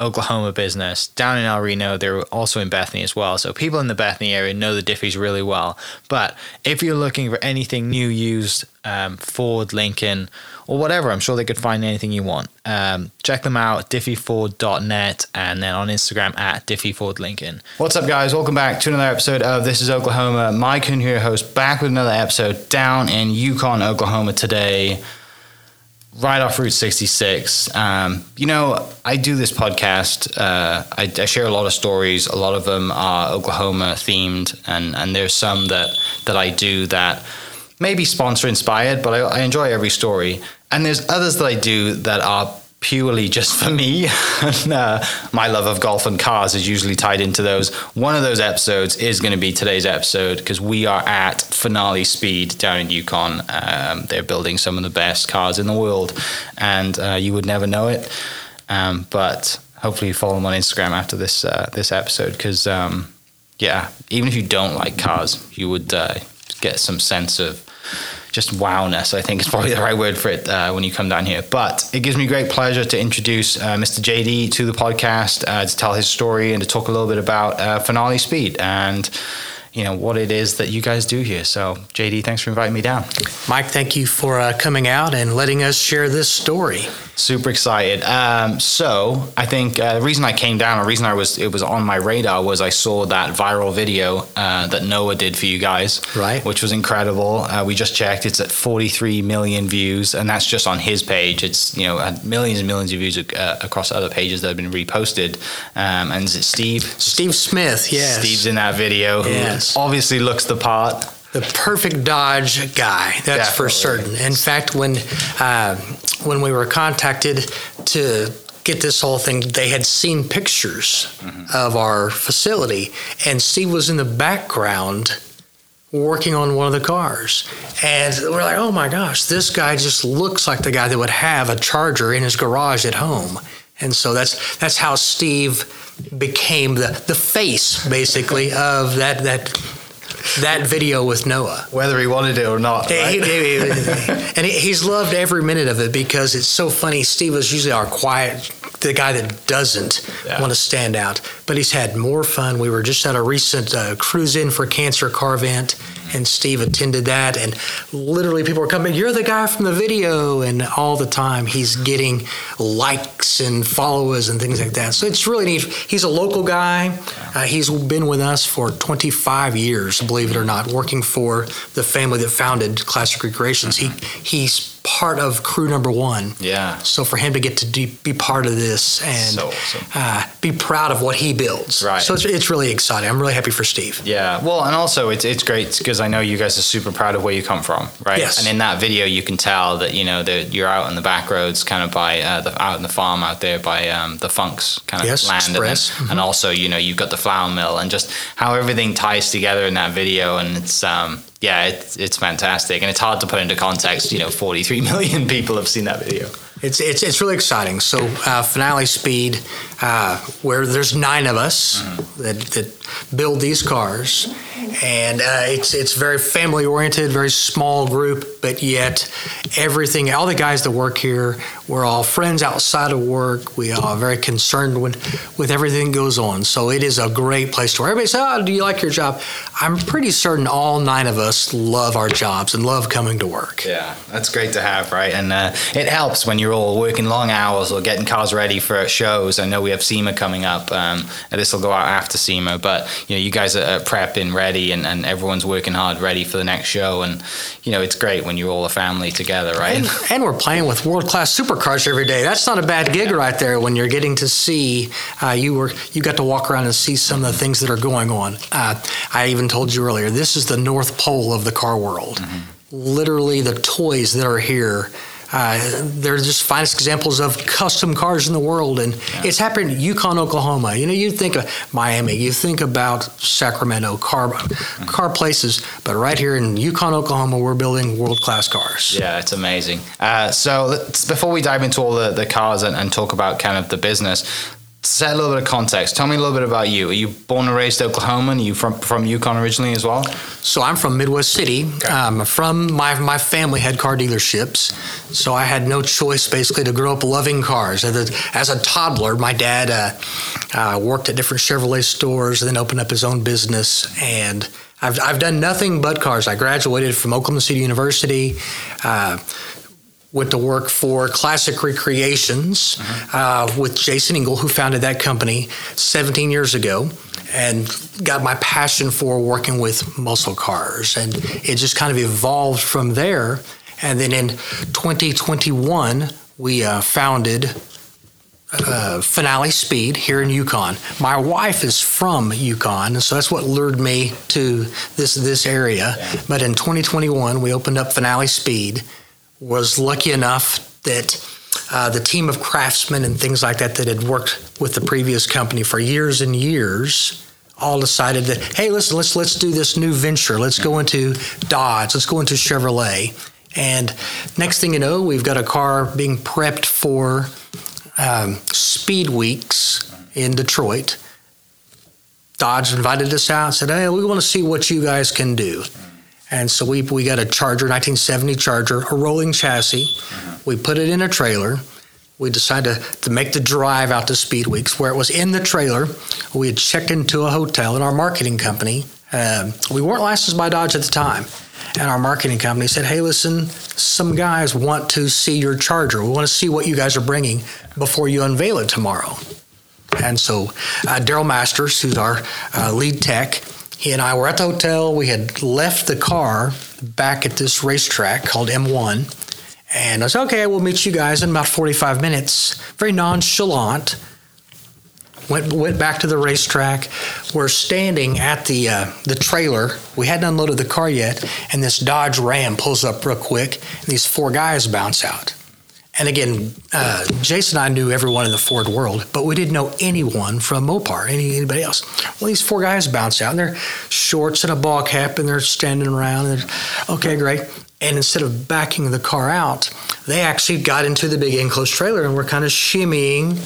Oklahoma business down in El Reno. They're also in Bethany as well. So people in the Bethany area know the Diffees really well. But if you're looking for anything new, used, um, Ford, Lincoln, or whatever, I'm sure they could find anything you want. Um, check them out, diffeeford.net, and then on Instagram at diffeefordlincoln. What's up, guys? Welcome back to another episode of This is Oklahoma. Mike Coon here, host, back with another episode down in Yukon, Oklahoma today right off Route 66. Um, you know, I do this podcast. Uh, I, I, share a lot of stories. A lot of them are Oklahoma themed, and and there's some that that I do that may be sponsor inspired, but I, I enjoy every story. And there's others that I do that are purely just for me. and, uh, my love of golf and cars is usually tied into those. One of those episodes is going to be today's episode because we are at Finale Speed down in Yukon. Um, they're building some of the best cars in the world, and uh, you would never know it. Um, but hopefully, you follow them on Instagram after this uh, this episode because, um, yeah, even if you don't like cars, you would uh, get some sense of just wowness, I think is probably the right word for it uh, when you come down here. But it gives me great pleasure to introduce uh, Mr. JD to the podcast uh, to tell his story and to talk a little bit about uh, Finale Speed and you know what it is that you guys do here. So, JD, thanks for inviting me down. Mike, thank you for uh, coming out and letting us share this story. Super excited. Um, so, I think uh, the reason I came down, the reason I was it was on my radar was I saw that viral video uh, that Noah did for you guys, right? Which was incredible. Uh, we just checked; it's at 43 million views, and that's just on his page. It's you know millions and millions of views uh, across other pages that have been reposted. Um, and is it Steve? Steve Smith, yeah. Steve's in that video. Yes obviously looks the part. The perfect Dodge guy, that's Definitely. for certain. In fact, when uh, when we were contacted to get this whole thing, they had seen pictures mm-hmm. of our facility, and Steve was in the background working on one of the cars. And we're like, oh my gosh, this guy just looks like the guy that would have a charger in his garage at home. And so that's that's how Steve became the, the face basically of that that that video with Noah. Whether he wanted it or not. Right? and he's loved every minute of it because it's so funny. Steve was usually our quiet, the guy that doesn't yeah. want to stand out, but he's had more fun. We were just at a recent uh, cruise in for cancer car event and Steve attended that. And literally, people were coming, You're the guy from the video. And all the time, he's getting likes and followers and things like that. So it's really neat. He's a local guy. Uh, he's been with us for 25 years, believe it or not, working for the family that founded Classic Recreations. He, he's part of crew number one. Yeah. So for him to get to be part of this and so awesome. uh, be proud of what he builds. Right. So it's, it's really exciting. I'm really happy for Steve. Yeah. Well, and also it's, it's great because I know you guys are super proud of where you come from, right? Yes. And in that video, you can tell that, you know, that you're out in the back roads kind of by, uh, the, out in the farm out there by um, the Funks kind of yes, land. Express. And, mm-hmm. and also, you know, you've got the flour mill and just how everything ties together in that video. And it's, um, yeah, it's it's fantastic, and it's hard to put into context. You know, 43 million people have seen that video. It's it's, it's really exciting. So uh, finale speed, uh, where there's nine of us mm-hmm. that, that build these cars, and uh, it's it's very family oriented, very small group, but yet everything. All the guys that work here, we're all friends outside of work. We are very concerned with with everything that goes on. So it is a great place to work. Everybody says, "Oh, do you like your job?" I'm pretty certain all nine of us love our jobs and love coming to work. Yeah, that's great to have, right? And uh, it helps when you're all working long hours or getting cars ready for shows. I know we have SEMA coming up, um, this will go out after SEMA, but you know, you guys are prepping, ready, and, and everyone's working hard, ready for the next show. And you know, it's great when you're all a family together, right? And, and we're playing with world class supercars every day. That's not a bad gig right there. When you're getting to see, uh, you were you got to walk around and see some of the things that are going on. Uh, I even told you earlier, this is the North Pole of the car world. Mm-hmm. Literally, the toys that are here uh, they're just finest examples of custom cars in the world, and yeah. it's happening in Yukon, Oklahoma. You know, you think of Miami, you think about Sacramento, car mm-hmm. car places, but right here in Yukon, Oklahoma, we're building world class cars. Yeah, it's amazing. Uh, so before we dive into all the, the cars and, and talk about kind of the business, set a little bit of context. Tell me a little bit about you. Are you born and raised Oklahoma? Are you from from Yukon originally as well? So I'm from Midwest City. Okay. Um, from my my family had car dealerships, so I had no choice basically to grow up loving cars. As a, as a toddler, my dad uh, uh, worked at different Chevrolet stores, and then opened up his own business and. I've, I've done nothing but cars. I graduated from Oklahoma City University. Uh, went to work for Classic Recreations uh-huh. uh, with Jason Engel, who founded that company 17 years ago, and got my passion for working with muscle cars. And it just kind of evolved from there. And then in 2021, we uh, founded uh, Finale Speed here in Yukon. My wife is from Yukon, so that's what lured me to this this area. But in 2021, we opened up Finale Speed, was lucky enough that uh, the team of craftsmen and things like that that had worked with the previous company for years and years all decided that hey listen let's let's do this new venture. Let's go into dodge. Let's go into chevrolet. And next thing you know we've got a car being prepped for um, speed weeks in detroit. Dodge invited us out and said hey we want to see what you guys can do and so we, we got a Charger, 1970 Charger, a rolling chassis. Mm-hmm. We put it in a trailer. We decided to, to make the drive out to Speed Weeks, where it was in the trailer. We had checked into a hotel, and our marketing company, uh, we weren't licensed by Dodge at the time. And our marketing company said, hey, listen, some guys want to see your Charger. We want to see what you guys are bringing before you unveil it tomorrow. And so uh, Daryl Masters, who's our uh, lead tech, he and I were at the hotel. We had left the car back at this racetrack called M1. And I said, okay, we'll meet you guys in about 45 minutes. Very nonchalant. Went, went back to the racetrack. We're standing at the, uh, the trailer. We hadn't unloaded the car yet. And this Dodge Ram pulls up real quick. And these four guys bounce out. And again, uh, Jason and I knew everyone in the Ford world, but we didn't know anyone from Mopar, any, anybody else. Well, these four guys bounce out, and they're shorts and a ball cap, and they're standing around. And okay, great. And instead of backing the car out, they actually got into the big enclosed trailer and were kind of shimmying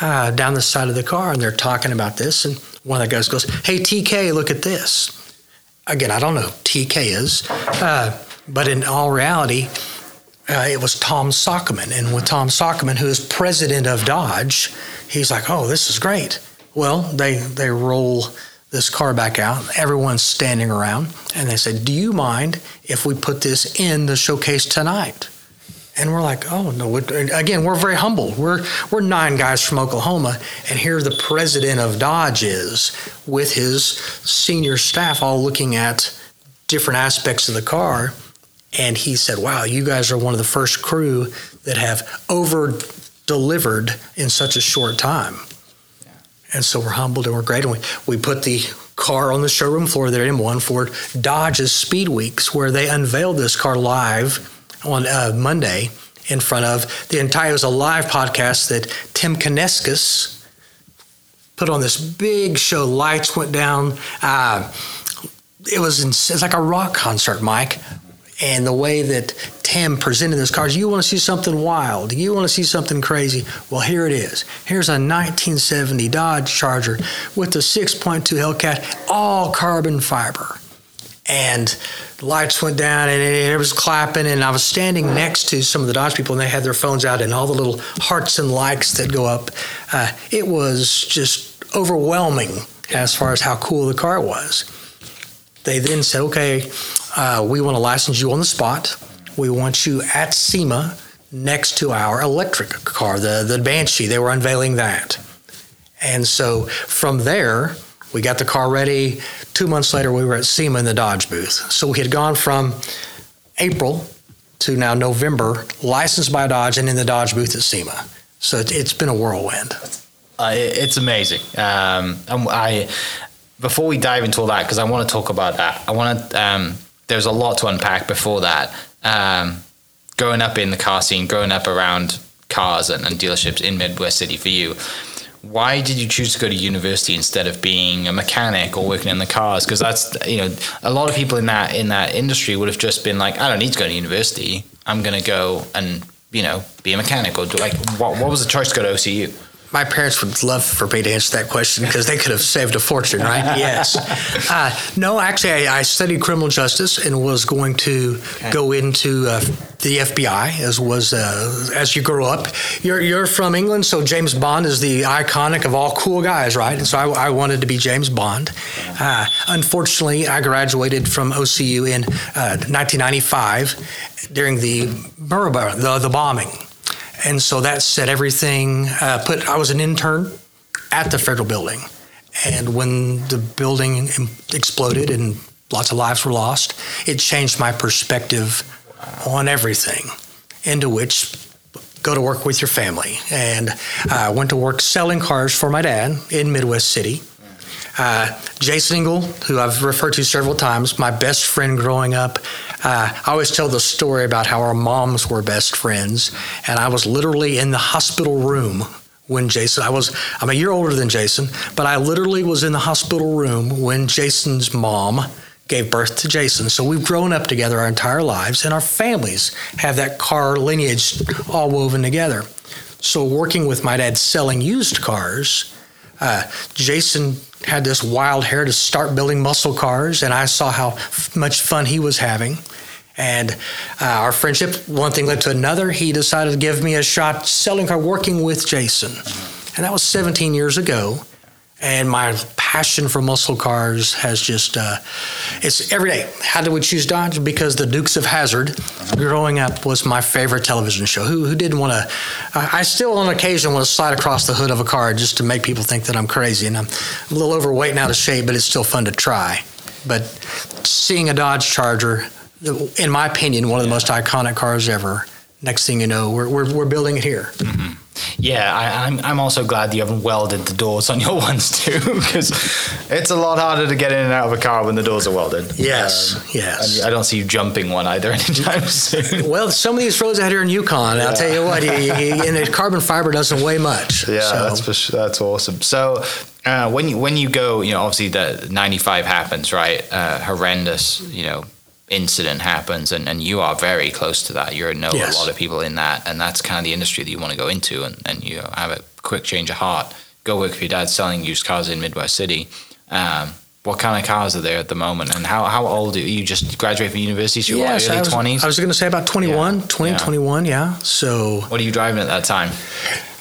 uh, down the side of the car, and they're talking about this. And one of the guys goes, "Hey, TK, look at this." Again, I don't know who TK is, uh, but in all reality uh, it was Tom Sockerman. And with Tom Sockerman, who is president of Dodge, he's like, oh, this is great. Well, they, they roll this car back out. Everyone's standing around. And they said, do you mind if we put this in the showcase tonight? And we're like, oh no! Again, we're very humble. We're we're nine guys from Oklahoma, and here the president of Dodge is with his senior staff, all looking at different aspects of the car and he said, "Wow, you guys are one of the first crew that have over delivered in such a short time." Yeah. And so we're humbled and we're great. And we, we put the car on the showroom floor there in one for Dodge's Speed Weeks, where they unveiled this car live on uh, Monday in front of the entire. It was a live podcast that Tim Kuniskis put on this big show. Lights went down. Uh, it was in, it's like a rock concert, Mike and the way that Tim presented this car. You want to see something wild? You want to see something crazy? Well, here it is. Here's a 1970 Dodge Charger with the 6.2 Hellcat, all carbon fiber. and the lights went down and it was clapping and i was standing next to some of the dodge people and they had their phones out and all the little hearts and likes that go up uh, it was just overwhelming as far as how cool the car was they then said okay uh, we want to license you on the spot we want you at sema next to our electric car the, the banshee they were unveiling that and so from there we got the car ready. Two months later, we were at SEMA in the Dodge booth. So we had gone from April to now November, licensed by Dodge and in the Dodge booth at SEMA. So it's been a whirlwind. Uh, it's amazing. Um, I before we dive into all that, because I want to talk about that. I want to. Um, there's a lot to unpack before that. Um, growing up in the car scene, growing up around cars and, and dealerships in Midwest City for you why did you choose to go to university instead of being a mechanic or working in the cars? Because that's you know a lot of people in that in that industry would have just been like, I don't need to go to university. I'm going to go and you know be a mechanic or do, like what, what was the choice to go to OCU? My parents would love for me to answer that question because they could have saved a fortune, right? yes. Uh, no, actually, I, I, studied criminal justice and was going to okay. go into uh, the FBI. As was uh, as you grow up, you're you're from England, so James Bond is the iconic of all cool guys, right? And so I, I wanted to be James Bond. Uh, unfortunately, I graduated from OCU in 1995 uh, during the the, the bombing and so that set everything. Uh, put I was an intern at the federal building, and when the building exploded and lots of lives were lost, it changed my perspective on everything. Into which go to work with your family, and I uh, went to work selling cars for my dad in Midwest City. Uh, Jason Engel, who I've referred to several times, my best friend growing up, uh, I always tell the story about how our moms were best friends, and I was literally in the hospital room when Jason. I was I'm a year older than Jason, but I literally was in the hospital room when Jason's mom gave birth to Jason. So we've grown up together our entire lives, and our families have that car lineage all woven together. So working with my dad selling used cars, uh, Jason had this wild hair to start building muscle cars, and I saw how f- much fun he was having. And uh, our friendship, one thing led to another. He decided to give me a shot selling car, working with Jason. And that was 17 years ago. And my passion for muscle cars has just, uh, it's every day. How did we choose Dodge? Because the Dukes of Hazzard, growing up, was my favorite television show. Who, who didn't want to, I still on occasion want to slide across the hood of a car just to make people think that I'm crazy. And I'm a little overweight and out of shape, but it's still fun to try. But seeing a Dodge Charger in my opinion, one of the most iconic cars ever. Next thing you know, we're, we're, we're building it here. Mm-hmm. Yeah, I, am I'm, I'm also glad you haven't welded the doors on your ones too, because it's a lot harder to get in and out of a car when the doors are welded. Yes, um, yes. I don't see you jumping one either anytime soon. Well, some of these roads out here in Yukon, yeah. I'll tell you what, you, you, and the carbon fiber doesn't weigh much. Yeah, so. that's for, that's awesome. So. Uh, when you when you go, you know, obviously the '95 happens, right? Uh, horrendous, you know, incident happens and, and you are very close to that. You know yes. a lot of people in that and that's kind of the industry that you want to go into and, and you have a quick change of heart. Go work for your dad selling used cars in Midwest City. Um, what kind of cars are there at the moment and how, how old are you? You just graduate from university, so you're yes, early 20s? I was going to say about 21, yeah. 20, yeah. 21, yeah. So. What are you driving at that time?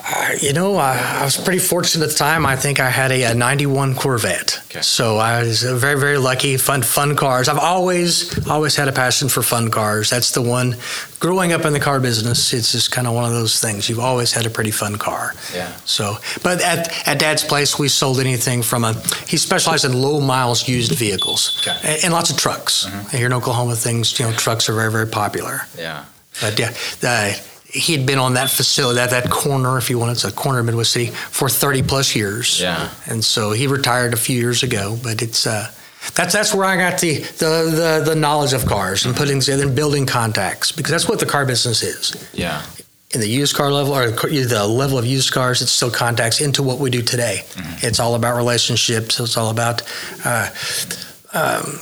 Uh, you know, I, I, was pretty fortunate at the time. I think I had a, a 91 Corvette. Okay. So I was very, very lucky. Fun, fun cars. I've always, always had a passion for fun cars. That's the one. Growing up in the car business, it's just kind of one of those things. You've always had a pretty fun car. Yeah. So, but at, at Dad's place, we sold anything from a. He specialized in low miles used vehicles okay. and, and, lots of trucks. Mm-hmm. Here in Oklahoma, things you know, trucks are very, very popular. Yeah. But yeah, the, he had been on that facility, that, that corner, if you want, it's a corner of Midwest City for 30 plus years. Yeah. And so he retired a few years ago, but it's, uh, that's that's where I got the, the, the, the knowledge of cars and putting together and building contacts because that's what the car business is. Yeah. In the used car level or the level of used cars, it's still contacts into what we do today. Mm-hmm. It's all about relationships. It's all about uh, um,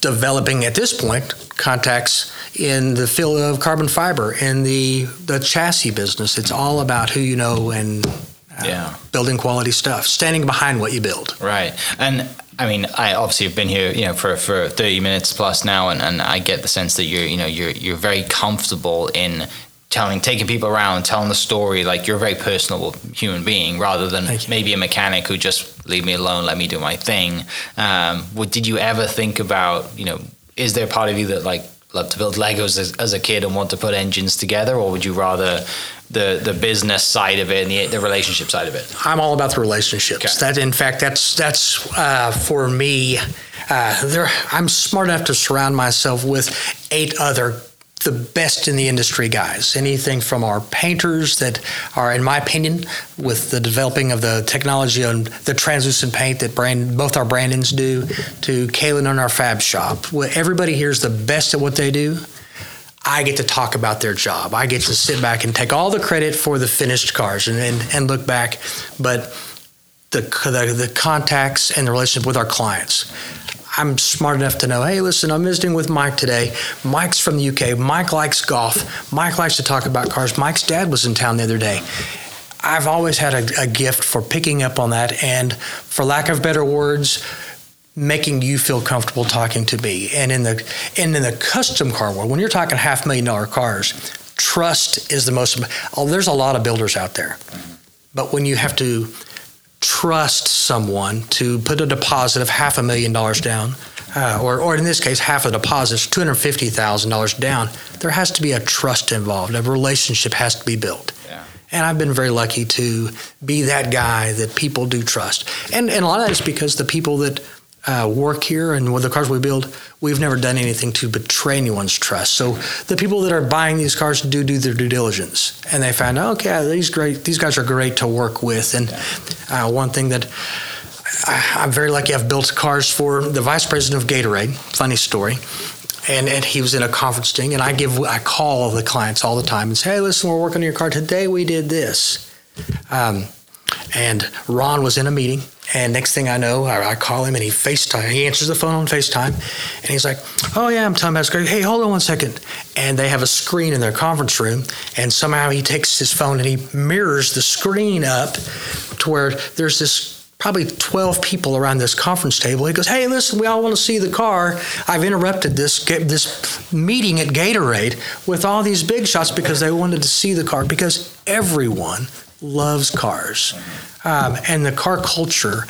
developing at this point contacts in the field of carbon fiber in the the chassis business. It's all about who you know and uh, yeah. building quality stuff, standing behind what you build. Right. And I mean, I obviously have been here, you know, for, for 30 minutes plus now, and, and I get the sense that you're, you know, you're you're very comfortable in telling, taking people around, telling the story. Like you're a very personable human being, rather than maybe a mechanic who just leave me alone, let me do my thing. Um, what, did you ever think about, you know, is there part of you that like love to build Legos as, as a kid and want to put engines together, or would you rather the the business side of it and the, the relationship side of it? I'm all about the relationships. Okay. That, in fact, that's that's uh, for me. Uh, there, I'm smart enough to surround myself with eight other the best in the industry guys. Anything from our painters that are, in my opinion, with the developing of the technology on the translucent paint that brand both our Brandons do, to Kalen on our fab shop. Everybody here is the best at what they do. I get to talk about their job. I get to sit back and take all the credit for the finished cars and, and, and look back, but the, the, the contacts and the relationship with our clients. I'm smart enough to know, hey, listen, I'm visiting with Mike today. Mike's from the UK. Mike likes golf. Mike likes to talk about cars. Mike's dad was in town the other day. I've always had a, a gift for picking up on that and, for lack of better words, making you feel comfortable talking to me. And in the and in the custom car world, when you're talking half million dollar cars, trust is the most. Oh, there's a lot of builders out there, but when you have to trust someone to put a deposit of half a million dollars down, uh, or, or in this case, half a deposit, $250,000 down, there has to be a trust involved. A relationship has to be built. Yeah. And I've been very lucky to be that guy that people do trust. And, and a lot of that is because the people that uh, work here and with the cars we build, we've never done anything to betray anyone's trust. So the people that are buying these cars do do their due diligence, and they find out, okay, these great, these guys are great to work with. And uh, one thing that I, I'm very lucky, I've built cars for the vice president of Gatorade. Funny story. And, and he was in a conference thing, and I give I call the clients all the time and say, "Hey, listen, we're working on your car today. We did this." Um, and Ron was in a meeting, and next thing I know, I, I, call him and he FaceTime. He answers the phone on FaceTime, and he's like, "Oh yeah, I'm Tom Asgard. Hey, hold on one second. And they have a screen in their conference room, and somehow he takes his phone and he mirrors the screen up to where there's this probably 12 people around this conference table. He goes, "Hey, listen, we all want to see the car. I've interrupted this this meeting at Gatorade with all these big shots because they wanted to see the car because everyone loves cars. Um, and the car culture,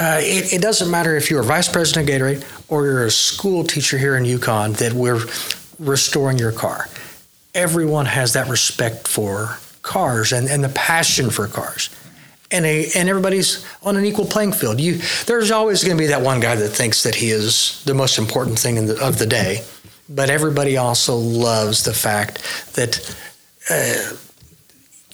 uh, it, it, doesn't matter if you're a vice president of Gatorade or you're a school teacher here in Yukon that we're restoring your car. Everyone has that respect for cars and, and the passion for cars. And, a, and everybody's on an equal playing field. You, there's always going to be that one guy that thinks that he is the most important thing the, of the day, but everybody also loves the fact that uh,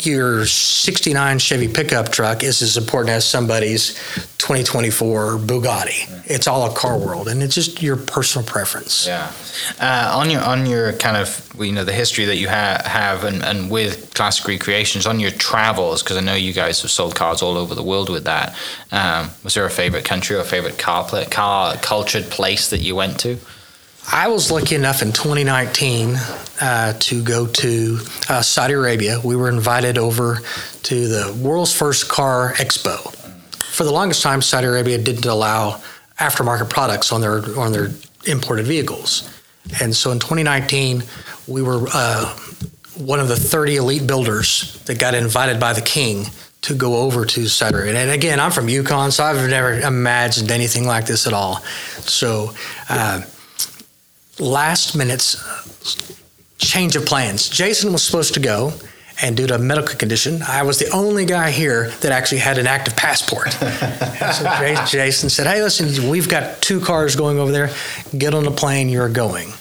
your 69 Chevy pickup truck is as important as somebody's 2024 Bugatti. It's all a car world, and it's just your personal preference. Yeah. Uh, on your on your kind of you know the history that you ha- have and, and with Classic Recreations on your travels because I know you guys have sold cars all over the world with that. Um, was there a favorite country or favorite car, car cultured place that you went to? I was lucky enough in 2019 uh, to go to uh, Saudi Arabia. We were invited over to the world's first car expo. For the longest time, Saudi Arabia didn't allow aftermarket products on their on their imported vehicles, and so in 2019 we were uh, one of the 30 elite builders that got invited by the king to go over to Saudi Arabia. And again, I'm from Yukon, so I've never imagined anything like this at all. So uh, last minute change of plans. Jason was supposed to go, and due to a medical condition, I was the only guy here that actually had an active passport. so Jason said, Hey, listen, we've got two cars going over there. Get on the plane, you're going.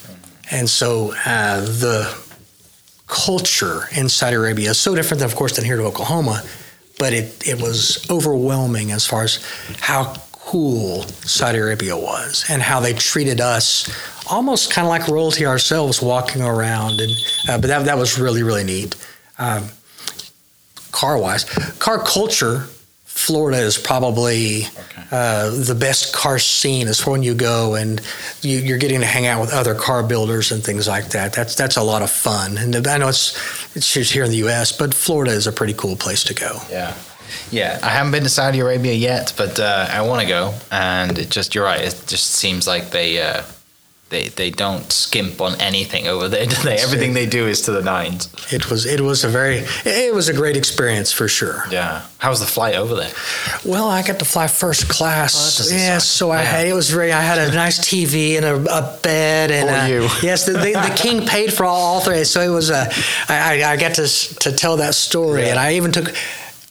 And so uh, the culture in Saudi Arabia is so different, of course, than here to Oklahoma, but it, it was overwhelming as far as how cool Saudi Arabia was and how they treated us almost kind of like royalty ourselves walking around. And uh, but that that was really really neat. Um, car wise, car culture. Florida is probably okay. uh, the best car scene as when you go and you, are getting to hang out with other car builders and things like that. That's that's a lot of fun. And I know it's it's just here in the U.S., but Florida is a pretty cool place to go. Yeah. Yeah, I haven't been to Saudi Arabia yet, but uh, I want to go. And it just you're right. It just seems like they uh, they they don't skimp on anything over there. Do they? Everything they do is to the nines. It was it was a very it was a great experience for sure. Yeah. How was the flight over there? Well, I got to fly first class. Oh, yes, suck. so I Yeah. had it was very. I had a nice TV and a, a bed and uh, you. yes, the, the, the king paid for all, all three. So it was a. I, I I got to to tell that story, Yeah. and I even took.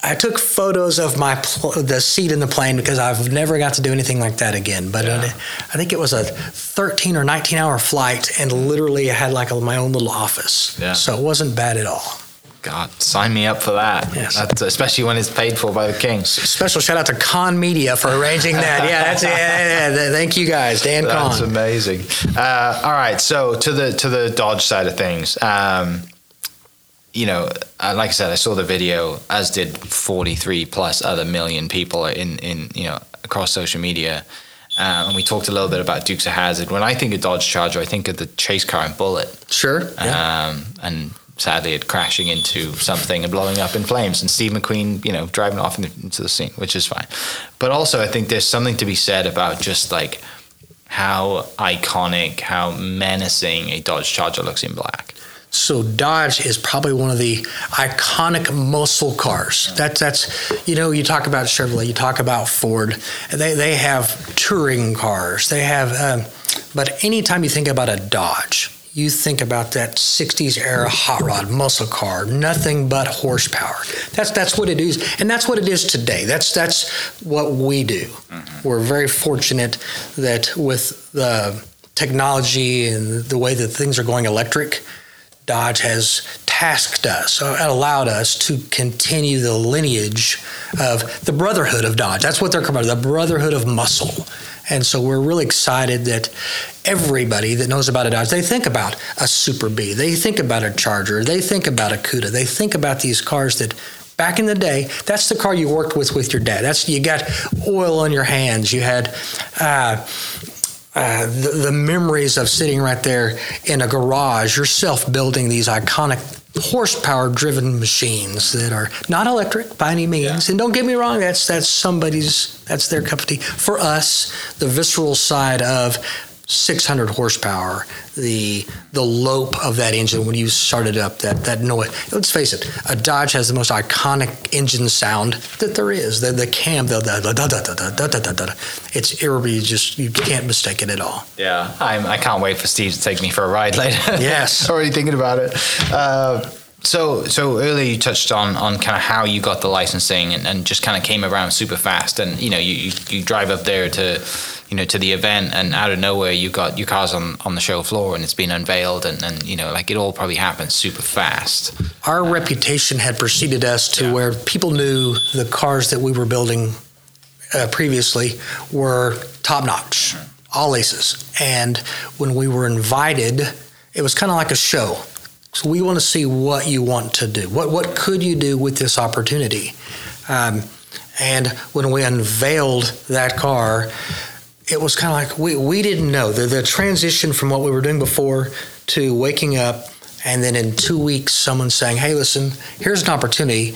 I took photos of my pl- the seat in the plane because I've never got to do anything like that again. But uh, I think it was a 13 or 19 hour flight, and literally I had like a, my own little office. Yeah. So it wasn't bad at all. God, sign me up for that. Yes. That's, especially when it's paid for by the king. Special shout out to Con Media for arranging that. Yeah, that's it. Yeah, yeah, yeah. Thank you guys, Dan That's Con. amazing. Uh, all right, so to the to the Dodge side of things, um, you know, like I said, I saw the video, as did forty three plus other million people in in you know across social media. Uh, and we talked a little bit about Dukes of Hazzard. When I think of Dodge Charger, I think of the chase car and Bullitt, Sure. Yeah. um, and sadly it crashing into something and blowing up in flames, and Steve McQueen, you know, driving off in the, into the scene, which is fine. But also, I think there's something to be said about just like how iconic, how menacing a Dodge Charger looks in black. So Dodge is probably one of the iconic muscle cars. That, that's, you know, you talk about Chevrolet, you talk about Ford. They, they have touring cars. They have, um, but anytime you think about a Dodge, you think about that 60s era hot rod muscle car, nothing but horsepower. That's that's what it is, and that's what it is today. That's that's what we do. We're very fortunate that with the technology and the way that things are going electric, Dodge has tasked us, uh, allowed us to continue the lineage of the brotherhood of Dodge. That's what they're called, the brotherhood of muscle. And so we're really excited that everybody that knows about a Dodge, they think about a Super Bee, they think about a Charger, they think about a Cuda, they think about these cars that back in the day, that's the car you worked with with your dad. That's you got oil on your hands. You had uh, uh, the, the memories of sitting right there in a garage, yourself building these iconic horsepower driven machines that are not electric by any means. And don't get me wrong, that's that's somebody's that's their cup of tea. For us, the visceral side of 600 horsepower, the the lope of that engine when you started up that that noise. Let's face it, a Dodge has the most iconic engine sound that there is. The the cam, the the da da da da da da da da. It's. You just you can't mistake it at all. Yeah, I'm, I can't wait for Steve to take me for a ride later. Yes. already thinking about it. Uh, so, so earlier you touched on on kind of how you got the licensing and, and just kind of came around super fast. And you know, you, you you drive up there to, you know, to the event, and out of nowhere you got your cars on on the show floor, and it's been unveiled, and and you know, like it all probably happened super fast. Our reputation had preceded us to Yeah. where people knew the cars that we were building uh, previously were top notch, all aces. And when we were invited, it was kind of like a show. So we want to see what you want to do. What what could you do with this opportunity? Um, and when we unveiled that car, it was kind of like we, we didn't know the, the transition from what we were doing before to waking up and then in two weeks someone saying hey listen here's an opportunity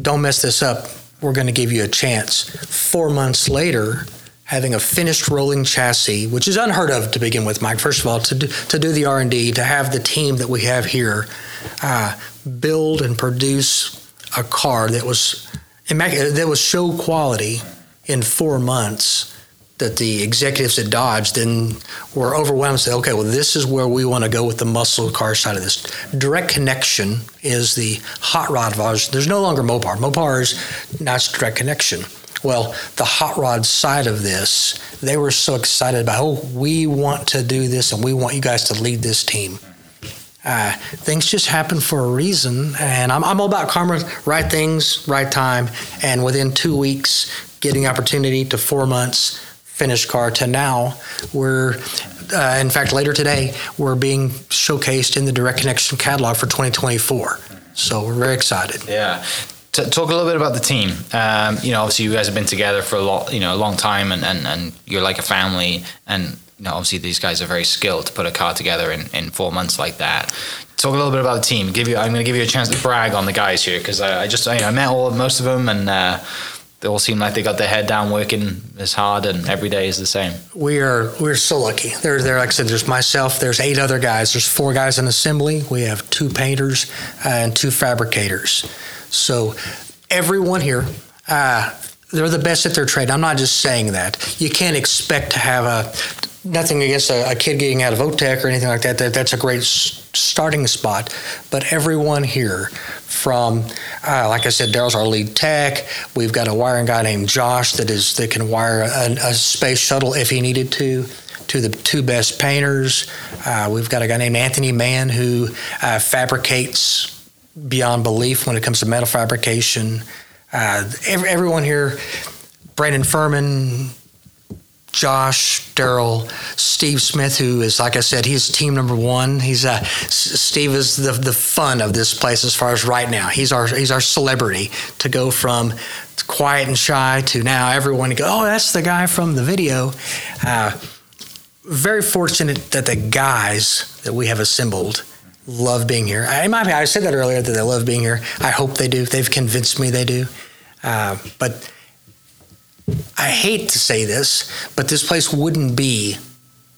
don't mess this up we're going to give you a chance four months later having a finished rolling chassis which is unheard of to begin with mike first of all to do, to do the r&d to have the team that we have here uh, build and produce a car that was that was show quality in four months that the executives at Dodge then were overwhelmed and said, okay, well, this is where we want to go with the muscle car side of this. Direct connection is the hot rod version. There's no longer Mopar. Mopar is now it's direct connection. Well, the hot rod side of this, they were so excited about, oh, we want to do this and we want you guys to lead this team. Uh, things just happen for a reason, and I'm, I'm all about karma, right things, right time. And within two weeks, getting opportunity to four months, finished car to now, we're, uh, in fact, later today, we're being showcased in the Direct Connection catalog for 2024. So we're very excited. Yeah. T- talk a little bit about the team. Um, you know, obviously you guys have been together for a lot, you know, a long time, and, and, and you're like a family. And you know, obviously these guys are very skilled to put a car together in, in four months like that. talk a little bit about the team. Give you, I'm going to give you a chance to brag on the guys here because I, I, just I, I, met all most of them and uh, they all seem like they got their head down, working as hard, and every day is the same. We are we're so lucky. There, there, like I said, there's myself. There's eight other guys. There's four guys in assembly. We have two painters and two fabricators. So everyone here. Uh, they're the best at their trade. I'm not just saying that. You can't expect to have a nothing against a, a, kid getting out of OTEC or anything like that. that that's a great s- starting spot. But everyone here, from uh, like I said, Daryl's our lead tech. We've got a wiring guy named Josh that is that can wire a, a space shuttle if he needed to. To the two best painters, uh, we've got a guy named Anthony Mann who uh, fabricates beyond belief when it comes to metal fabrication. Uh, every, everyone here, Brandon Furman, Josh, Daryl, Steve Smith, who is, like I said, he's team number one. He's uh, Steve is the the fun of this place as far as right now. He's our he's our celebrity to go from quiet and shy to now everyone go, oh, that's the guy from the video. Uh, very fortunate that the guys that we have assembled love being here. I, my I said that earlier that they love being here. I hope they do. They've convinced me they do. Uh, but I hate to say this, but this place wouldn't be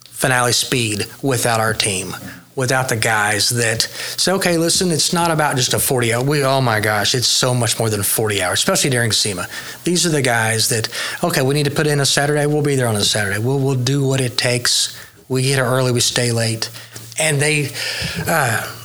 finale speed without our team, without the guys that say, okay, listen, it's not about just a 40 hour. We, oh my gosh, it's so much more than 40 hours, especially during SEMA. These are the guys that, okay, we need to put in a Saturday. We'll be there on a Saturday. We'll, we'll do what it takes. We get here early, we stay late. And they, uh,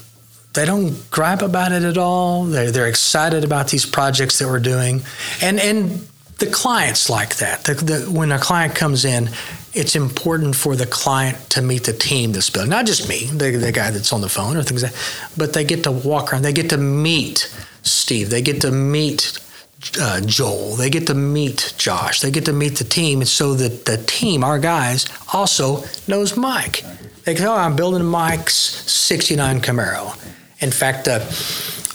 they don't gripe about it at all. They're, they're excited about these projects that we're doing. And, and the clients like that. The, the, when a client comes in, it's important for the client to meet the team that's building, not just me, the, the guy that's on the phone or things like that, but they get to walk around. They get to meet Steve. They get to meet uh, Joel. They get to meet Josh. They get to meet the team, and so that the team, our guys, also knows Mike. They go, "Oh, I'm building Mike's '69 Camaro." In fact, uh,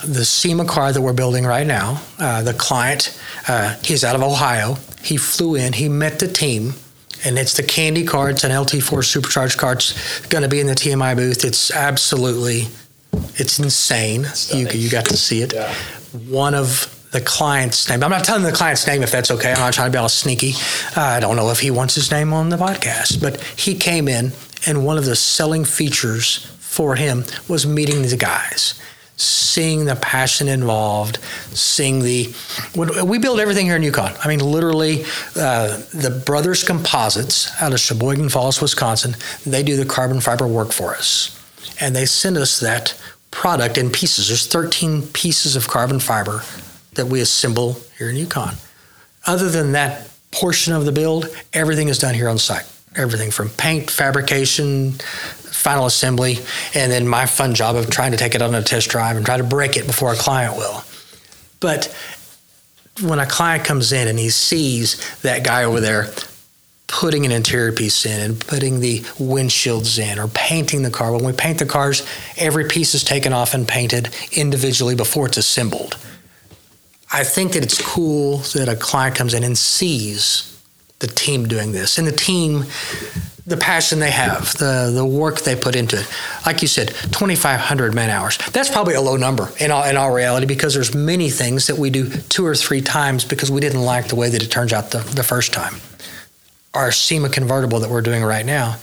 the SEMA car that we're building right now, uh, the client, uh, he's out of Ohio. He flew in, he met the team, and it's the candy car. It's an LT4 supercharged car. It's going to be in the TMI booth. It's absolutely, it's insane. You, you got to see it. Yeah. One of the client's name. I'm not telling the client's name if that's okay. I'm not trying to be all sneaky. Uh, I don't know if he wants his name on the podcast, but he came in, and one of the selling features for him was meeting the guys seeing the passion involved, seeing the. We build everything here in Yukon. I mean, literally, uh, the Brothers Composites out of Sheboygan Falls, Wisconsin, they do the carbon fiber work for us. And they send us that product in pieces. There's 13 pieces of carbon fiber that we assemble here in Yukon. Other than that portion of the build, everything is done here on site. Everything from paint, fabrication, final assembly, and then my fun job of trying to take it on a test drive and try to break it before a client will. But when a client comes in and he sees that guy over there putting an interior piece in and putting the windshields in or painting the car, when we paint the cars, every piece is taken off and painted individually before it's assembled. I think that it's cool that a client comes in and sees the team doing this. And the team the passion they have, the the work they put into it. Like you said, 2,500 man hours. That's probably a low number in all in all reality because there's many things that we do two or three times because we didn't like the way that it turns out the, the first time. Our SEMA convertible that we're doing right now,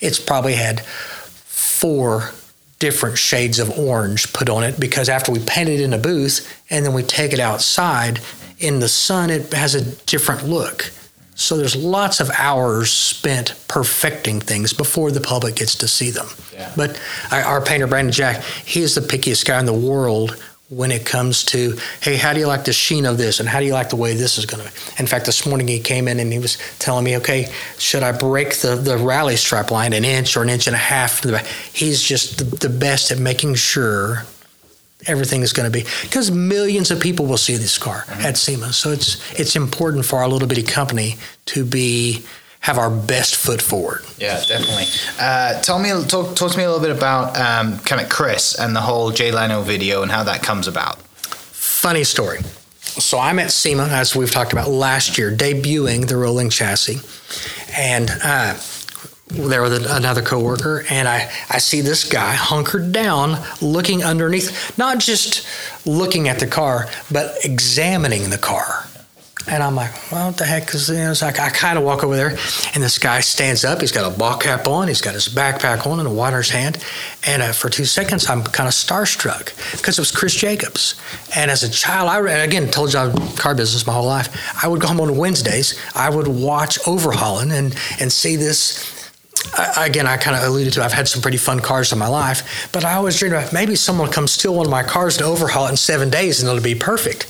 it's probably had four different shades of orange put on it because after we paint it in a booth and then we take it outside in the sun, it has a different look so there's lots of hours spent perfecting things before the public gets to see them. Yeah. But our painter Brandon Jack, he is the pickiest guy in the world when it comes to, hey, how do you like the sheen of this, and how do you like the way this is going to? Be? In fact, this morning he came in and he was telling me, okay, should I break the the rally strap line an inch or an inch and a half? He's just the, the best at making sure everything is going to be because millions of people will see this car mm-hmm. at SEMA. So it's it's important for our little bitty company to be have our best foot forward. Yeah, definitely. Uh, tell me, talk, talk to me a little bit about um, kind of Chris and the whole Jay Leno video and how that comes about. Funny story. So I'm at SEMA, as we've talked about last year, debuting the rolling chassis, and uh, there with another coworker, and I, I see this guy hunkered down, looking underneath, not just looking at the car, but examining the car. And I'm like, well, what the heck? You know, like I kind of walk over there, and this guy stands up. He's got a ball cap on. He's got his backpack on and a water in his hand. And uh, for two seconds, I'm kind of starstruck because it was Chris Jacobs. And as a child, I again told you I was car business my whole life. I would go home on Wednesdays. I would watch Overhaulin' and and see this again, I kind of alluded to I've had some pretty fun cars in my life, but I always dreamed about maybe someone will come steal one of my cars to overhaul it in seven days and it'll be perfect.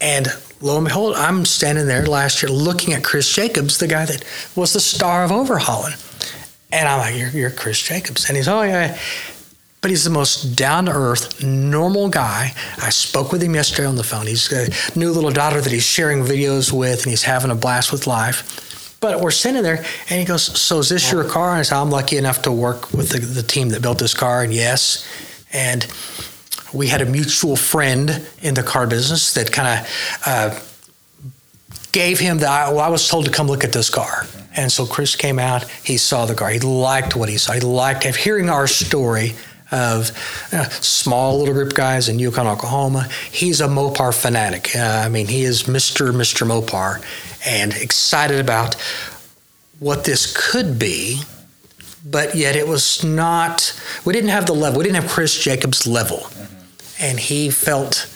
And lo and behold, I'm standing there last year looking at Chris Jacobs, the guy that was the star of Overhaulin'. And I'm like, You're, you're Chris Jacobs. And he's, Oh, yeah. But he's the most down to earth, normal guy. I spoke with him yesterday on the phone. He's got a new little daughter that he's sharing videos with, and he's having a blast with life. But we're sitting there, and he goes, "So is this your car?" And I said, "I'm lucky enough to work with the, the team that built this car." And yes, and we had a mutual friend in the car business that kind of uh, gave him the. Well, I was told to come look at this car, and so Chris came out. He saw the car. He liked what he saw. He liked hearing our story of uh, small little group guys in Yukon, Oklahoma. He's a Mopar fanatic. Uh, I mean, he is Mr. Mr. Mopar, and excited about what this could be but yet it was not we didn't have the level we didn't have chris jacobs level and he felt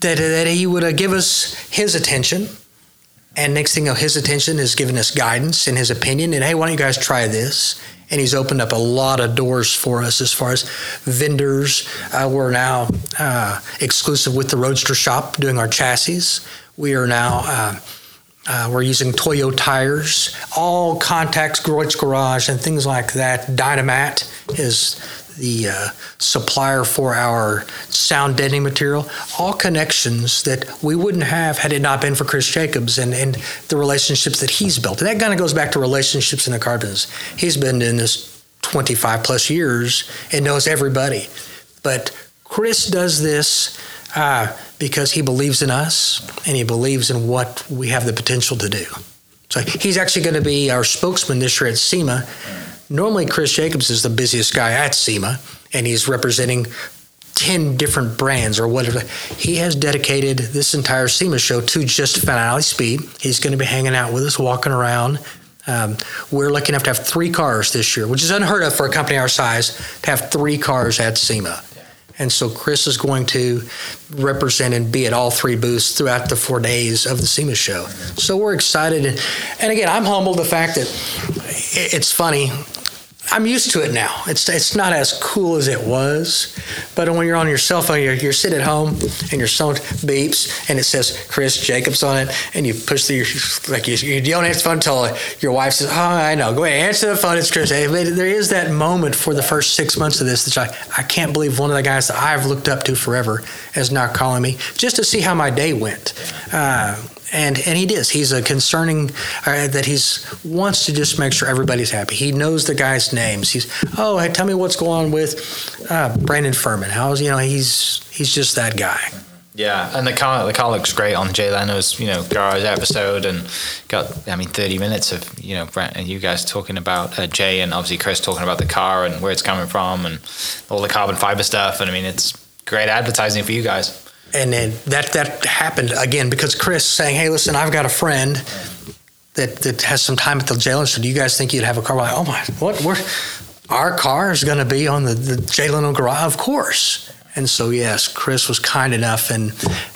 that, that he would uh, give us his attention. And next thing you know, his attention is giving us guidance and his opinion. And hey, why don't you guys try this? And he's opened up a lot of doors for us as far as vendors. Uh, we're now uh, exclusive with the Roadster Shop doing our chassis. We are now. Uh, uh, we're using Toyo tires, all contacts, Griot's Garage, and things like that. Dynamat is the uh, supplier for our sound deadening material, all connections that we wouldn't have had it not been for Chris Jacobs and, and the relationships that he's built. And that kind of goes back to relationships in the car business. He's been in this 25 plus years and knows everybody. But Chris does this uh, because he believes in us and he believes in what we have the potential to do. So he's actually going to be our spokesman this year at SEMA Normally, Chris Jacobs is the busiest guy at SEMA, and he's representing 10 different brands or whatever. He has dedicated this entire SEMA show to just Finale Speed. He's going to be hanging out with us, walking around. Um, we're lucky enough to have three cars this year, which is unheard of for a company our size to have three cars at SEMA. And so Chris is going to represent and be at all three booths throughout the four days of the SEMA show. So we're excited. And again, I'm humbled the fact that it's funny. I'm used to it now. It's it's not as cool as it was, but when you're on your cell phone, you're, you're sitting at home and your phone beeps and it says Chris Jacobs on it, and you push the like you, you don't answer the phone until your wife says, "Oh, I know, go ahead, answer the phone." It's Chris. There is that moment for the first six months of this that I I can't believe one of the guys that I've looked up to forever is now calling me just to see how my day went. Uh, and and he does. He's a concerning uh, that he's wants to just make sure everybody's happy. He knows the guys' names. He's oh, hey, tell me what's going on with uh, Brandon Furman. How's you know he's he's just that guy. Yeah, and the car the car looks great on Jay Leno's you know garage episode, and got I mean thirty minutes of you know Brent and you guys talking about uh, Jay and obviously Chris talking about the car and where it's coming from and all the carbon fiber stuff, and I mean it's great advertising for you guys and then that that happened again because Chris saying, "Hey, listen, I've got a friend that that has some time at the jail. So do you guys think you'd have a car?" like, oh my, what? We're, our car is going to be on the the Jay Leno garage, of course. And so yes, Chris was kind enough, and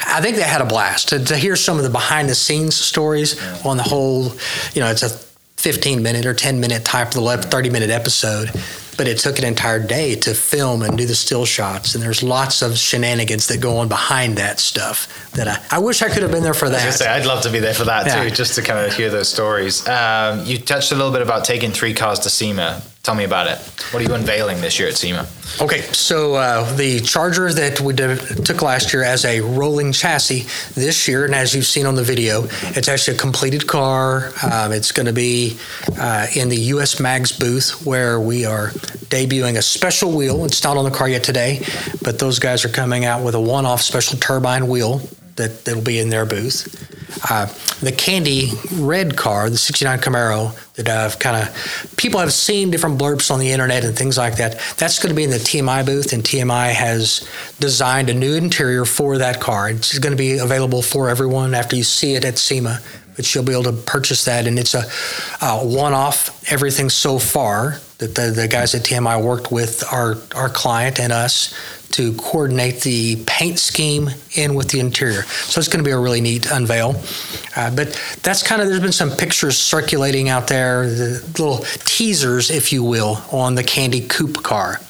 I think they had a blast to, to hear some of the behind the scenes stories on the whole. You know, it's a 15 minute or 10 minute type of the 30 minute episode but it took an entire day to film and do the still shots. And there's lots of shenanigans that go on behind that stuff that I, I wish I could have been there for that. I was say, I'd love to be there for that yeah. too, just to kind of hear those stories. Um, you touched a little bit about taking three cars to SEMA. Tell me about it. What are you unveiling this year at SEMA? Okay, so uh, the Charger that we did, took last year as a rolling chassis this year, and as you've seen on the video, it's actually a completed car. Um, it's going to be uh, in the US Mags booth where we are debuting a special wheel. It's not on the car yet today, but those guys are coming out with a one off special turbine wheel that, that'll be in their booth. Uh, the candy red car, the 69 Camaro, that I've kind of people have seen different blurbs on the internet and things like that. That's going to be in the TMI booth, and TMI has designed a new interior for that car. It's going to be available for everyone after you see it at SEMA. But you'll be able to purchase that, and it's a, a one-off. Everything so far that the, the guys at TMI worked with our our client and us to coordinate the paint scheme in with the interior. So it's going to be a really neat unveil. Uh, but that's kind of, there's been some pictures circulating out there, the little teasers, if you will, on the Candy Coupe car.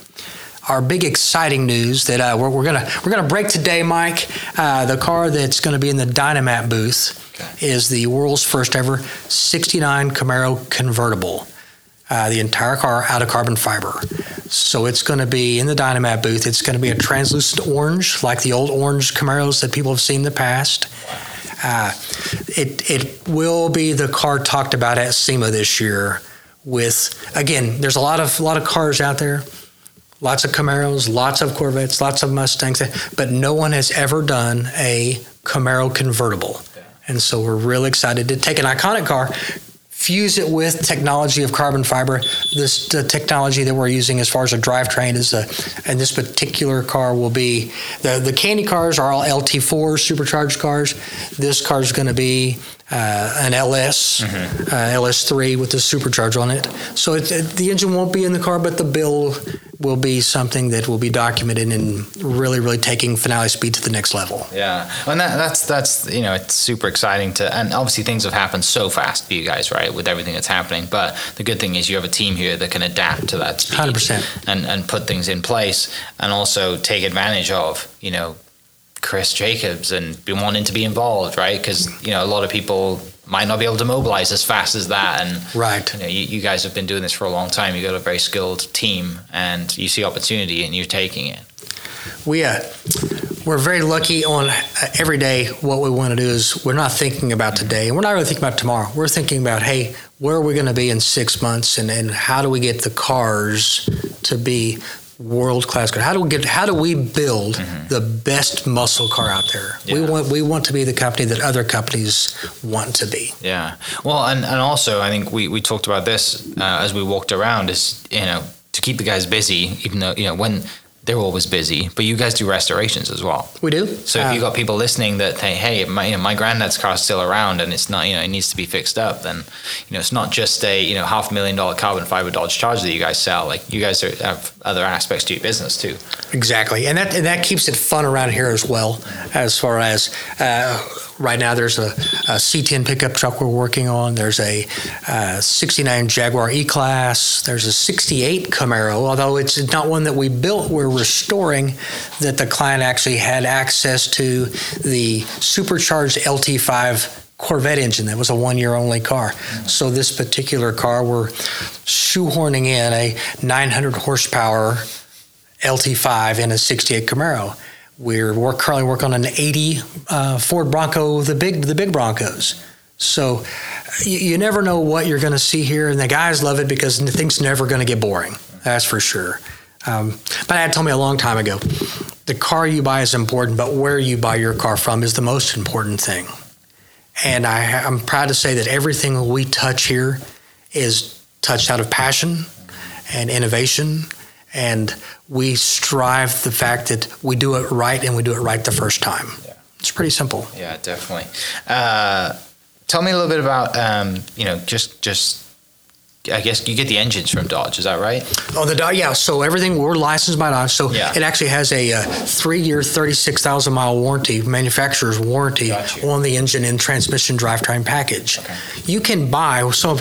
Our big exciting news that uh, we're, we're, gonna we're gonna break today, Mike. Uh, the car that's going to be in the Dynamat booth okay. is the world's first ever '69 Camaro convertible. Uh, the entire car out of carbon fiber. So it's going to be in the Dynamat booth. It's going to be a translucent orange, like the old orange Camaros that people have seen in the past. Uh, it it will be the car talked about at SEMA this year. With again, there's a lot of a lot of cars out there, lots of Camaros, lots of Corvettes, lots of Mustangs, but no one has ever done a Camaro convertible. And so we're really excited to take an iconic car, fuse it with technology of carbon fiber. This the technology that we're using as far as a drivetrain is a, and this particular car will be the the candy cars are all LT4 supercharged cars. This car is going to be uh, an LS, mm-hmm. uh, LS3 with the supercharger on it. So it, it, the engine won't be in the car, but the bill will be something that will be documented and really, really taking finale speed to the next level. Yeah, and that, that's that's you know it's super exciting to, and obviously things have happened so fast for you guys, right, with everything that's happening. But the good thing is you have a team here that can adapt to that speed, hundred percent, and and put things in place, and also take advantage of you know Chris Jacobs and been wanting to be involved, right? Because you know a lot of people might not be able to mobilize as fast as that, and right. You, know, you, you guys have been doing this for a long time. You've got a very skilled team, and you see opportunity, and you're taking it. We uh, we're very lucky on uh, every day. What we want to do is we're not thinking about today, and we're not really thinking about tomorrow. We're thinking about hey, where are we going to be in six months, and and how do we get the cars to be world class car. How do we get? How do we build mm-hmm. the best muscle car out there? Yeah. We want we want to be the company that other companies want to be. Yeah. Well, and and also I think we we talked about this uh, as we walked around. Is you know to keep the guys busy, even though you know when they're always busy, but you guys do restorations as well. We do. So if uh, you got people listening that say, "Hey, my you know, my granddad's car's still around and it's not you know it needs to be fixed up," then you know it's not just a you know half a million dollar carbon fiber Dodge Charger that you guys sell. Like you guys are, have other aspects to your business too. Exactly, and that and that keeps it fun around here as well. As far as uh, right now, there's a a C10 pickup truck we're working on. There's a uh, 69 Jaguar E-Class. There's a 68 Camaro, although it's not one that we built. We're restoring that the client actually had access to the supercharged LT5 Corvette engine that was a one year only car. So this particular car, we're shoehorning in a 900 horsepower LT5 in a 68 Camaro. We're work, currently working on an 80 uh, Ford Bronco, the big the big Broncos. So you, you never know what you're going to see here, and the guys love it because thing's never going to get boring. That's for sure. Um, my dad told me a long time ago, the car you buy is important, but where you buy your car from is the most important thing. And I, I'm proud to say that everything we touch here is touched out of passion and innovation and we strive the fact that we do it right and we do it right the first time. Yeah. It's pretty simple. Yeah, definitely. Uh, tell me a little bit about um, you know just just I guess you get the engines from Dodge. Is that right? Oh, the Dodge. Yeah. So everything we're licensed by Dodge. So yeah. it actually has a, uh, three-year, thirty-six thousand mile warranty, manufacturer's warranty on the engine and transmission drivetrain package. Okay. You can buy. So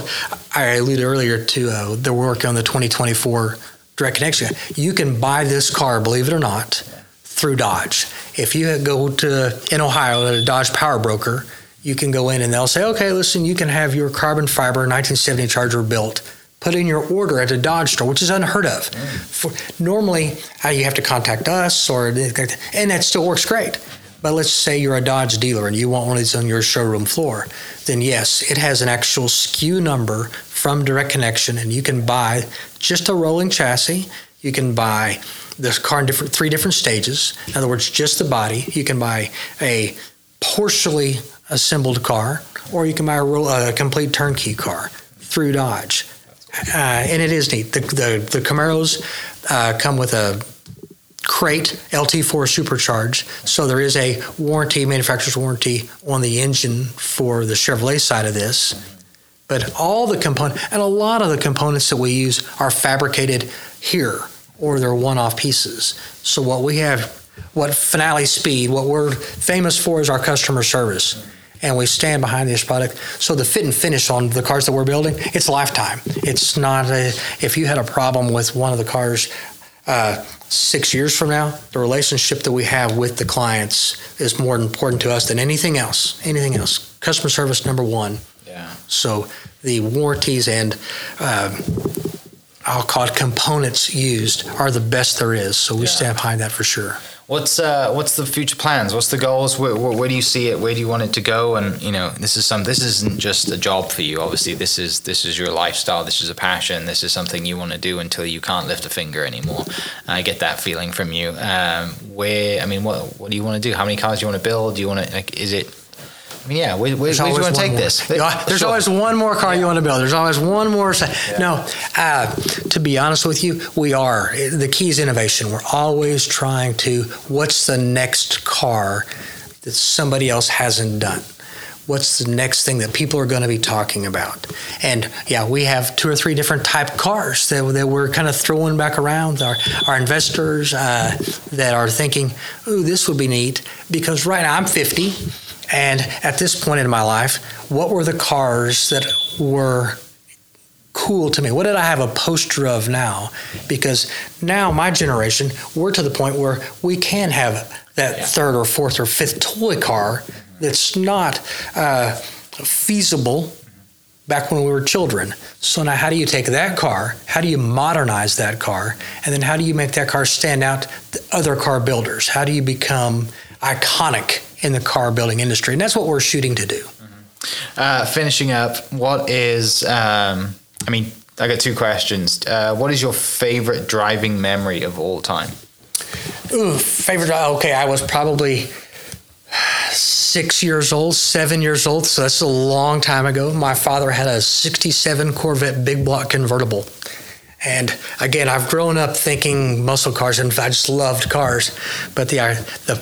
I alluded earlier to uh, the work on the 2024 direct connection. You can buy this car, believe it or not, through Dodge. If you go to in Ohio at a Dodge Power Broker, you can go in and they'll say, okay, listen, you can have your carbon fiber 1970 Charger built. Put in your order at a Dodge store, which is unheard of. Mm. For, normally, uh, you have to contact us, or and that still works great. But let's say you're a Dodge dealer and you want one of these on your showroom floor, then yes, it has an actual SKU number from Direct Connection, and you can buy just a rolling chassis. You can buy this car in different three different stages. In other words, just the body. You can buy a partially assembled car, or you can buy a, a complete turnkey car through Dodge. Uh, and it is neat. The, the, the Camaros uh, come with a crate LT4 supercharged, so there is a warranty, manufacturer's warranty on the engine for the Chevrolet side of this. But all the components, and a lot of the components that we use are fabricated here or they're one off pieces. So, what we have, what Finale Speed, what we're famous for is our customer service. And we stand behind this product. So, the fit and finish on the cars that we're building, it's lifetime. It's not a, if you had a problem with one of the cars, uh, six years from now, the relationship that we have with the clients is more important to us than anything else. Anything else. Customer service number one. So the warranties and uh, I'll call it components used are the best there is. So we Yeah. stand behind that for sure. What's uh, what's the future plans? What's the goals? Where, where, where do you see it? Where do you want it to go? And you know, this is some. This isn't just a job for you. Obviously, this is this is your lifestyle. This is a passion. This is something you want to do until you can't lift a finger anymore. I get that feeling from you. Um, where I mean, what what do you want to do? How many cars do you want to build? Do you want to like? Is it? I mean, yeah. Where, where, where do you want to take more. this? Yeah, there's Sure. always one more car you want to build. There's always one more. sa- No, uh, to be honest with you, we are. The key is innovation. We're always trying to. What's the next car that somebody else hasn't done? What's the next thing that people are going to be talking about? And yeah, we have two or three different type cars that, that we're kind of throwing back around. Our, our investors uh, that are thinking, ooh, this would be neat. Because right now I'm 50. And at this point in my life, what were the cars that were cool to me? What did I have a poster of now? Because now my generation, we're to the point where we can have that Yeah. third or fourth or fifth toy car that's not uh, feasible back when we were children. So now, how do you take that car? How do you modernize that car? And then how do you make that car stand out to other car builders? How do you become iconic in the car building industry? And that's what we're shooting to do. Uh, finishing up, what is? Um, I mean, I got two questions. Uh, what is your favorite driving memory of all time? Ooh, favorite. Okay, I was probably six years old, seven years old. So that's a long time ago. My father had a 67 Corvette big block convertible. And again, I've grown up thinking muscle cars, and I just loved cars. But the, the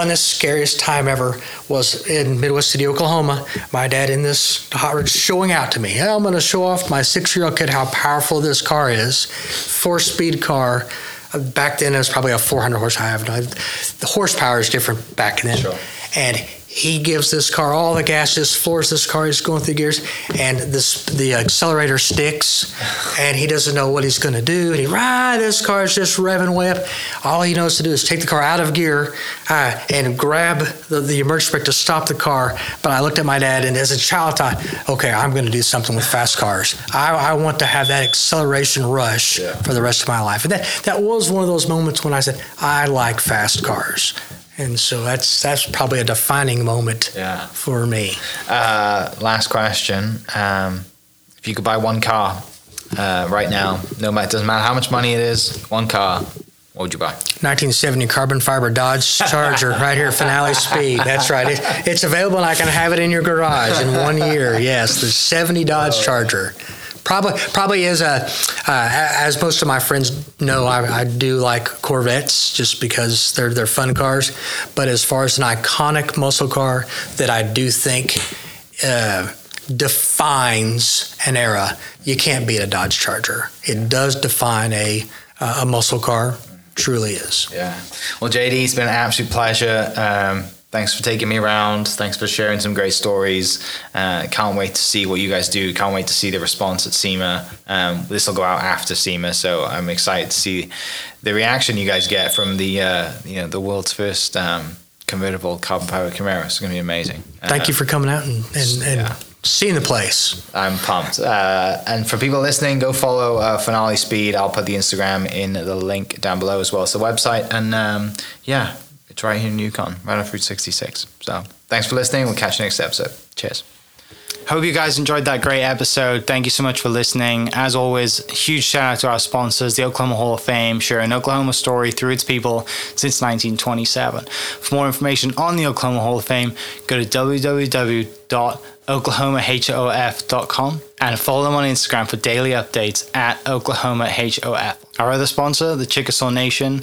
funnest, scariest time ever was in Midwest City, Oklahoma. My dad in this hot rod showing out to me. "Hey, I'm going to show off my six year old kid how powerful this car is. Four speed car. Uh, Back then, it was probably a 400 horsepower. I have no- The horsepower is different back then. Sure. And he gives this car all the gas, just floors this car. He's going through gears, and this the accelerator sticks, and he doesn't know what he's going to do. And he ride this car is just revving way up. All he knows to do is take the car out of gear uh, and grab the, the emergency brake to stop the car. But I looked at my dad, and as a child, I thought, okay, I'm going to do something with fast cars. I, I want to have that acceleration rush Yeah. for the rest of my life. And that that was one of those moments when I said, I like fast cars. And so that's that's probably a defining moment Yeah. for me. Uh, last question. Um, if you could buy one car uh, right now, no matter doesn't matter how much money it is, one car, what would you buy? 1970 carbon fiber Dodge Charger right here, Finale Speed. That's right. It, it's available and I can have it in your garage in one year. Yes, the 70 Dodge Charger. Probably, probably is a, uh, as most of my friends know, I, I do like Corvettes just because they're they're fun cars. But as far as an iconic muscle car that I do think uh, defines an era, you can't beat a Dodge Charger. It does define a a muscle car. Truly is. Yeah. Well, JD, it's been an absolute pleasure. Um, thanks for taking me around. Thanks for sharing some great stories. Uh, can't wait to see what you guys do. Can't wait to see the response at SEMA. Um, this will go out after SEMA, so I'm excited to see the reaction you guys get from the uh, you know the world's first um, convertible carbon powered Camaro. It's going to be amazing. Thank you for coming out and, and, and Yeah. seeing the place. I'm pumped. Uh, and for people listening, go follow uh, Finale Speed. I'll put the Instagram in the link down below as well as the website. And um, yeah, it's right here in Yukon, right off Route 66. So thanks for listening. We'll catch you next episode. Cheers. Hope you guys enjoyed that great episode. Thank you so much for listening. As always, huge shout out to our sponsors, the Oklahoma Hall of Fame, sharing Oklahoma story through its people since 1927. For more information on the Oklahoma Hall of Fame, go to www.oklahomahof.com and follow them on Instagram for daily updates at Oklahoma HOF. Our other sponsor, the Chickasaw Nation,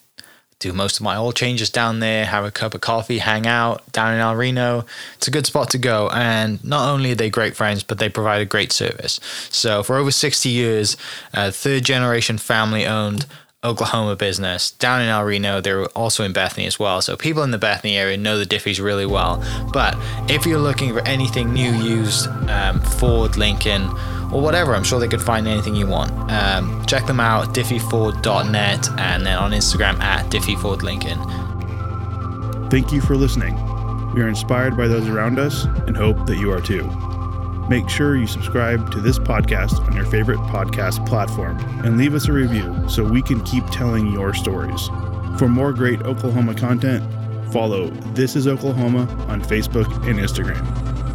do most of my oil changes down there, have a cup of coffee, hang out down in El Reno. It's a good spot to go. And not only are they great friends, but they provide a great service. So for over 60 years, a third generation family owned Oklahoma business down in El Reno. They're also in Bethany as well. So people in the Bethany area know the Diffees really well. But if you're looking for anything new, used, um, Ford, Lincoln, or whatever, I'm sure they could find anything you want. Um, check them out, diffeeford.net, and then on Instagram at diffeefordlincoln. Thank you for listening. We are inspired by those around us and hope that you are too. Make sure you subscribe to this podcast on your favorite podcast platform and leave us a review so we can keep telling your stories. For more great Oklahoma content, follow This is Oklahoma on Facebook and Instagram.